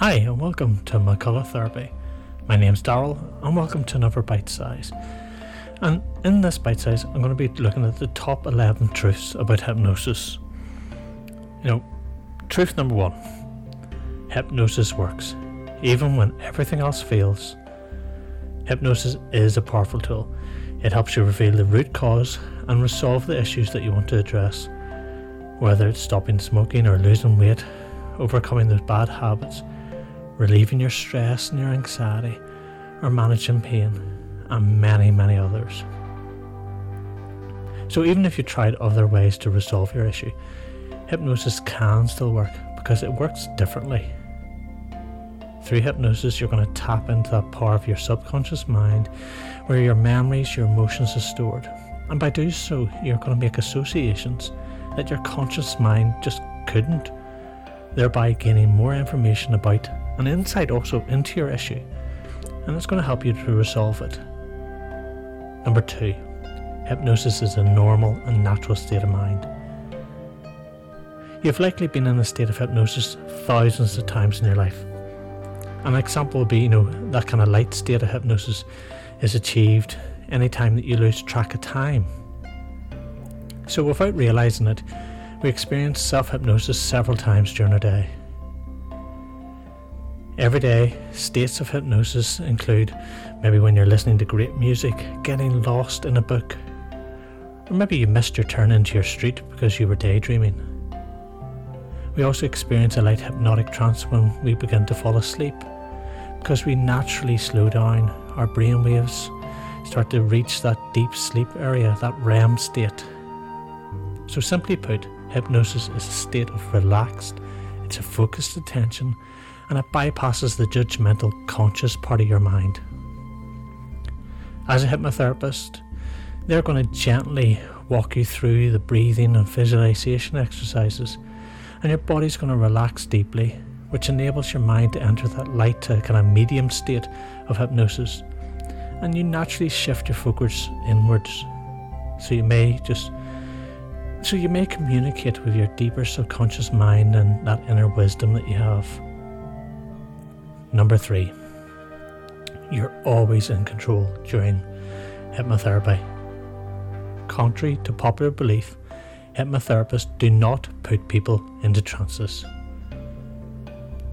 Hi, and welcome to McCullagh Therapy. My name's Darryl, and welcome to another bite size. And in this bite size, I'm going to be looking at the top 11 truths about hypnosis. You know, truth number one hypnosis works, even when everything else fails. Hypnosis is a powerful tool. It helps you reveal the root cause and resolve the issues that you want to address, whether it's stopping smoking or losing weight, overcoming those bad habits, relieving your stress and your anxiety, or managing pain, and many, many others. So, even if you tried other ways to resolve your issue, hypnosis can still work because it works differently. Through hypnosis, you're going to tap into that part of your subconscious mind where your memories, your emotions are stored. And by doing so, you're going to make associations that your conscious mind just couldn't, thereby gaining more information about and insight also into your issue. And it's going to help you to resolve it. Number two, hypnosis is a normal and natural state of mind. You've likely been in a state of hypnosis thousands of times in your life. An example would be, you know, that kind of light state of hypnosis is achieved anytime that you lose track of time. So, without realizing it, we experience self hypnosis several times during a day. Every day, states of hypnosis include maybe when you're listening to great music, getting lost in a book, or maybe you missed your turn into your street because you were daydreaming. We also experience a light hypnotic trance when we begin to fall asleep because we naturally slow down, our brain waves start to reach that deep sleep area, that REM state. So, simply put, hypnosis is a state of relaxed, it's a focused attention, and it bypasses the judgmental, conscious part of your mind. As a hypnotherapist, they're going to gently walk you through the breathing and visualization exercises and your body's going to relax deeply, which enables your mind to enter that light to kind of medium state of hypnosis. And you naturally shift your focus inwards. So you may just so you may communicate with your deeper subconscious mind and that inner wisdom that you have. Number three, you're always in control during hypnotherapy. Contrary to popular belief, hypnotherapists do not put people into trances.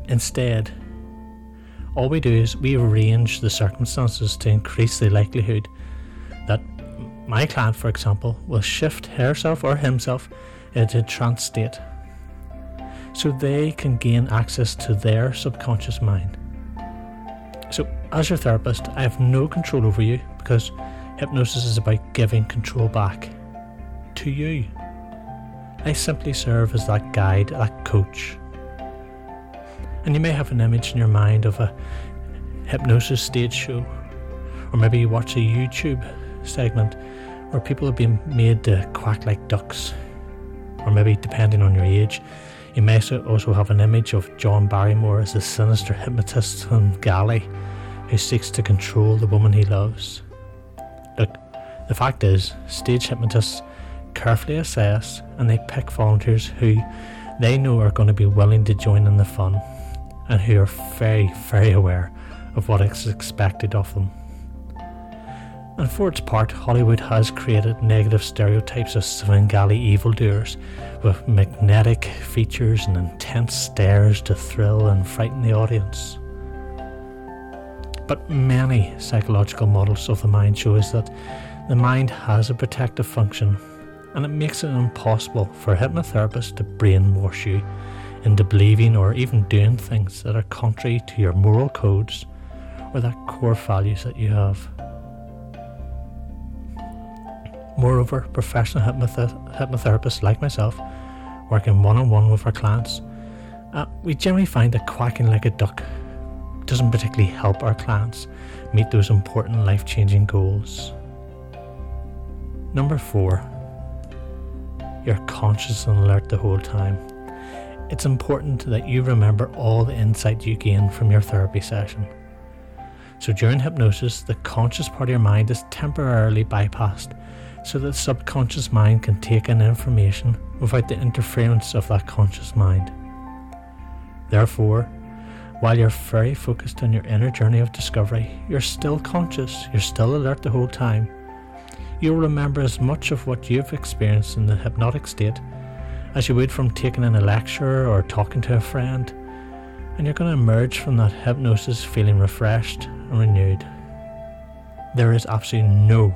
Instead, all we do is we arrange the circumstances to increase the likelihood my client, for example, will shift herself or himself into a trance state so they can gain access to their subconscious mind. So, as your therapist, I have no control over you because hypnosis is about giving control back to you. I simply serve as that guide, that coach. And you may have an image in your mind of a hypnosis stage show, or maybe you watch a YouTube segment where people have been made to quack like ducks, or maybe depending on your age, you may also have an image of John Barrymore as the sinister hypnotist Svengali who seeks to control the woman he loves. Look, the fact is, stage hypnotists carefully assess and they pick volunteers who they know are going to be willing to join in the fun and who are very, very aware of what is expected of them. And for its part, Hollywood has created negative stereotypes of Svengali evildoers with magnetic features and intense stares to thrill and frighten the audience. But many psychological models of the mind show us that the mind has a protective function and it makes it impossible for a hypnotherapist to brainwash you into believing or even doing things that are contrary to your moral codes or that core values that you have. Moreover, professional hypnoth- hypnotherapists like myself, working one on one with our clients, uh, we generally find that quacking like a duck doesn't particularly help our clients meet those important life changing goals. Number four, you're conscious and alert the whole time. It's important that you remember all the insight you gain from your therapy session. So during hypnosis, the conscious part of your mind is temporarily bypassed so that the subconscious mind can take in information without the interference of that conscious mind. Therefore, While you're very focused on your inner journey of discovery, you're still conscious, you're still alert the whole time. You'll remember as much of what you've experienced in the hypnotic state as you would from taking in a lecture or talking to a friend, and you're going to emerge from that hypnosis feeling refreshed and renewed. There is absolutely no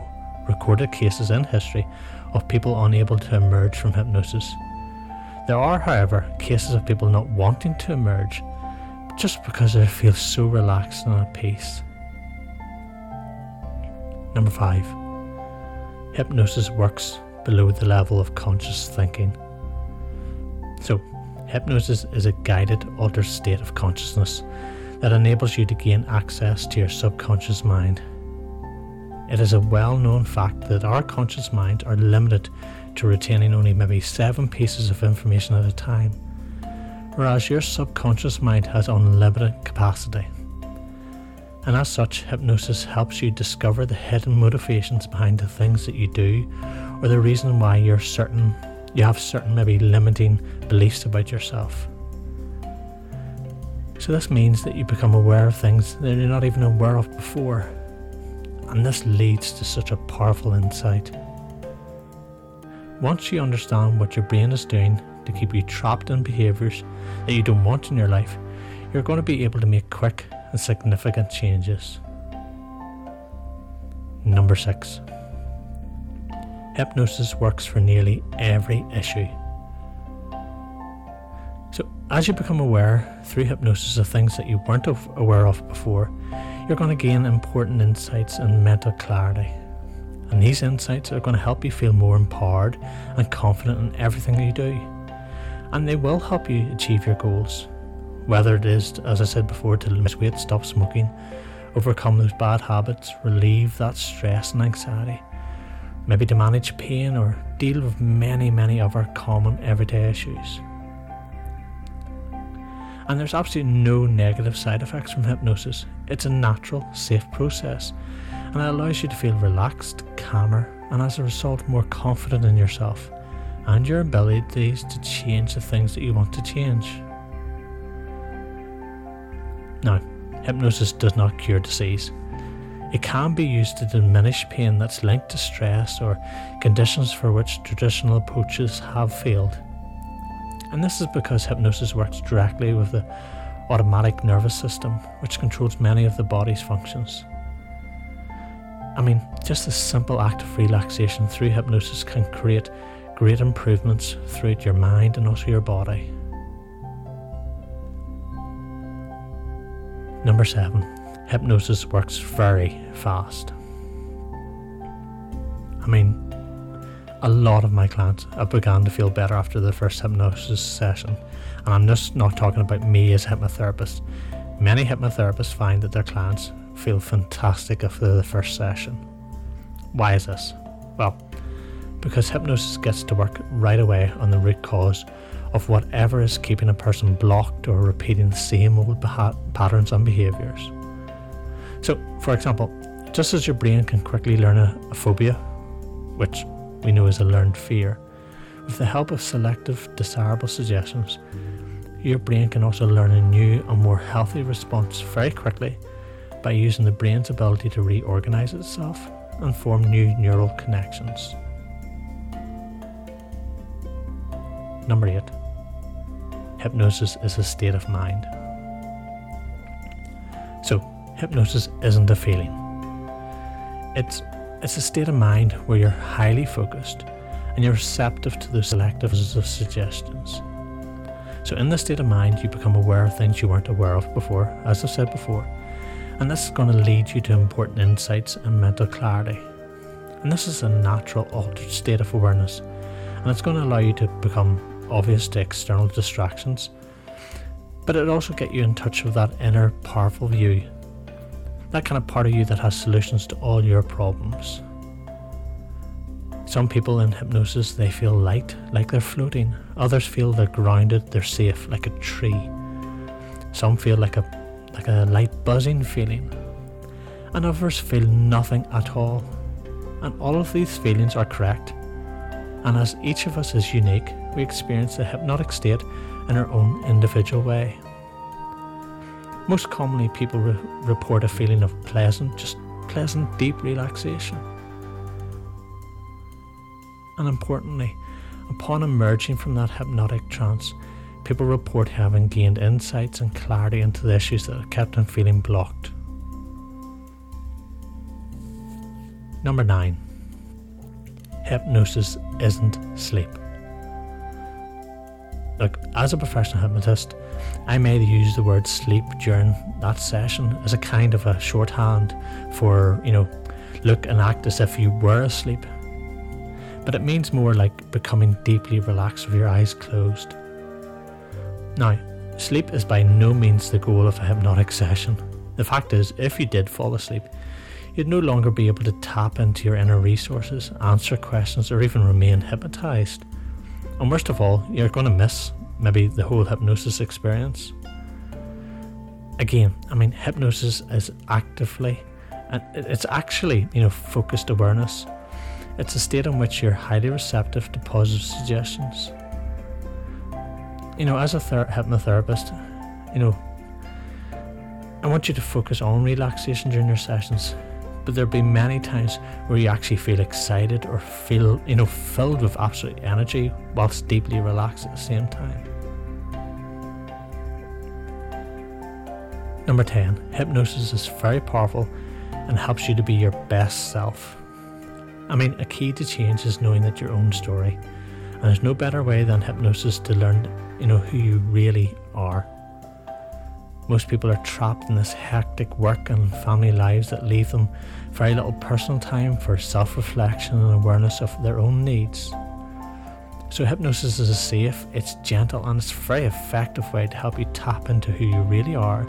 recorded cases in history of people unable to emerge from hypnosis. There are, however, cases of people not wanting to emerge just because they feel so relaxed and at peace. Number five, hypnosis works below the level of conscious thinking. So, hypnosis is a guided, altered state of consciousness that enables you to gain access to your subconscious mind. It is a well known fact that our conscious minds are limited to retaining only maybe seven pieces of information at a time whereas your subconscious mind has unlimited capacity. And as such, hypnosis helps you discover the hidden motivations behind the things that you do, or the reason why you're certain you have certain maybe limiting beliefs about yourself. So this means that you become aware of things that you're not even aware of before. And this leads to such a powerful insight. Once you understand what your brain is doing to keep you trapped in behaviours that you don't want in your life, you're going to be able to make quick and significant changes. Number six. Hypnosis works for nearly every issue. So, as you become aware through hypnosis of things that you weren't aware of before, you're going to gain important insights and mental clarity. And these insights are going to help you feel more empowered and confident in everything you do and they will help you achieve your goals. Whether it is, as I said before, to lose weight, stop smoking, overcome those bad habits, relieve that stress and anxiety, maybe to manage pain or deal with many, many other common everyday issues. And there's absolutely no negative side effects from hypnosis. It's a natural, safe process, and it allows you to feel relaxed, calmer, and as a result, more confident in yourself and your abilities to change the things that you want to change. Now, hypnosis does not cure disease. It can be used to diminish pain that's linked to stress or conditions for which traditional approaches have failed. And this is because hypnosis works directly with the autonomic nervous system, which controls many of the body's functions. I mean, just a simple act of relaxation through hypnosis can create great improvements throughout your mind and also your body. Number seven, hypnosis works very fast. I mean, a lot of my clients have begun to feel better after the first hypnosis session, and I'm just not talking about me as a hypnotherapist. Many hypnotherapists find that their clients feel fantastic after the first session. Why is this? Well, because hypnosis gets to work right away on the root cause of whatever is keeping a person blocked or repeating the same old beha- patterns and behaviours. So, for example, just as your brain can quickly learn a, a phobia, which we know is a learned fear, with the help of selective desirable suggestions, your brain can also learn a new and more healthy response very quickly by using the brain's ability to reorganize itself and form new neural connections. Number eight, hypnosis is a state of mind. So, hypnosis isn't a feeling. It's it's a state of mind where you're highly focused and you're receptive to the selective of suggestions. So, in this state of mind, you become aware of things you weren't aware of before, as I've said before, and this is going to lead you to important insights and mental clarity. And this is a natural altered state of awareness, and it's going to allow you to become obvious to external distractions, but it also get you in touch with that inner powerful you, that kind of part of you that has solutions to all your problems. Some people in hypnosis they feel light, like they're floating. Others feel they're grounded, they're safe, like a tree. Some feel like a like a light buzzing feeling. And others feel nothing at all. And all of these feelings are correct. And as each of us is unique, we experience the hypnotic state in our own individual way. Most commonly, people re- report a feeling of pleasant, just pleasant, deep relaxation. And importantly, upon emerging from that hypnotic trance, people report having gained insights and clarity into the issues that kept them feeling blocked. Number nine, hypnosis isn't sleep. Look, as a professional hypnotist, I may use the word sleep during that session as a kind of a shorthand for, you know, look and act as if you were asleep but it means more like becoming deeply relaxed with your eyes closed. Now, sleep is by no means the goal of a hypnotic session. The fact is, if you did fall asleep, you'd no longer be able to tap into your inner resources, answer questions, or even remain hypnotized. And worst of all, you're going to miss maybe the whole hypnosis experience. Again, I mean, hypnosis is actively, and it's actually, you know, focused awareness. It's a state in which you're highly receptive to positive suggestions. You know, as a ther- hypnotherapist, you know, I want you to focus on relaxation during your sessions, but there'll be many times where you actually feel excited or feel, you know, filled with absolute energy whilst deeply relaxed at the same time. Number 10, hypnosis is very powerful and helps you to be your best self. I mean, a key to change is knowing that your own story. And there's no better way than hypnosis to learn, you know, who you really are. Most people are trapped in this hectic work and family lives that leave them very little personal time for self reflection and awareness of their own needs. So, hypnosis is a safe, it's gentle, and it's a very effective way to help you tap into who you really are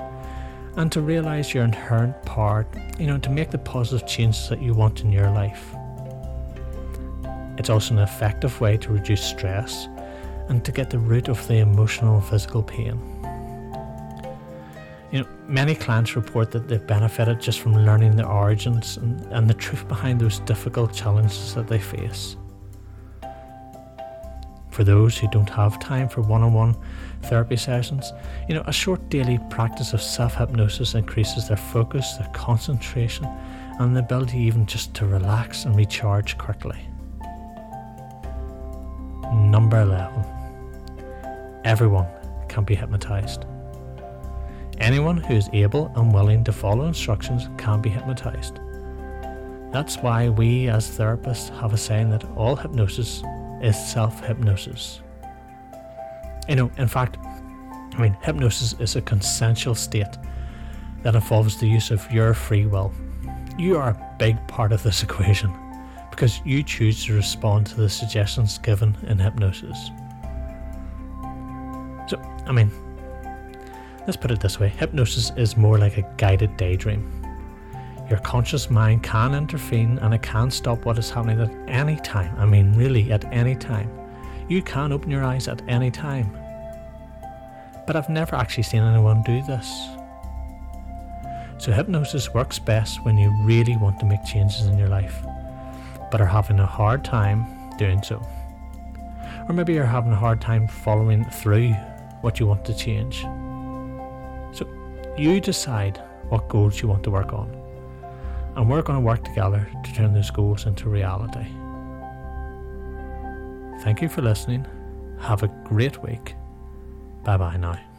and to realize your inherent power, you know, to make the positive changes that you want in your life. It's also an effective way to reduce stress and to get the root of the emotional and physical pain. You know, many clients report that they've benefited just from learning the origins and, and the truth behind those difficult challenges that they face. For those who don't have time for one on one therapy sessions, you know, a short daily practice of self hypnosis increases their focus, their concentration, and the ability even just to relax and recharge quickly. Number 11. Everyone can be hypnotized. Anyone who is able and willing to follow instructions can be hypnotized. That's why we as therapists have a saying that all hypnosis is self hypnosis. You know, in fact, I mean, hypnosis is a consensual state that involves the use of your free will. You are a big part of this equation because you choose to respond to the suggestions given in hypnosis. So, I mean, let's put it this way hypnosis is more like a guided daydream. Your conscious mind can intervene and it can stop what is happening at any time. I mean, really, at any time. You can open your eyes at any time. But I've never actually seen anyone do this. So, hypnosis works best when you really want to make changes in your life but are having a hard time doing so. Or maybe you're having a hard time following through what you want to change. So you decide what goals you want to work on. And we're going to work together to turn those goals into reality. Thank you for listening. Have a great week. Bye bye now.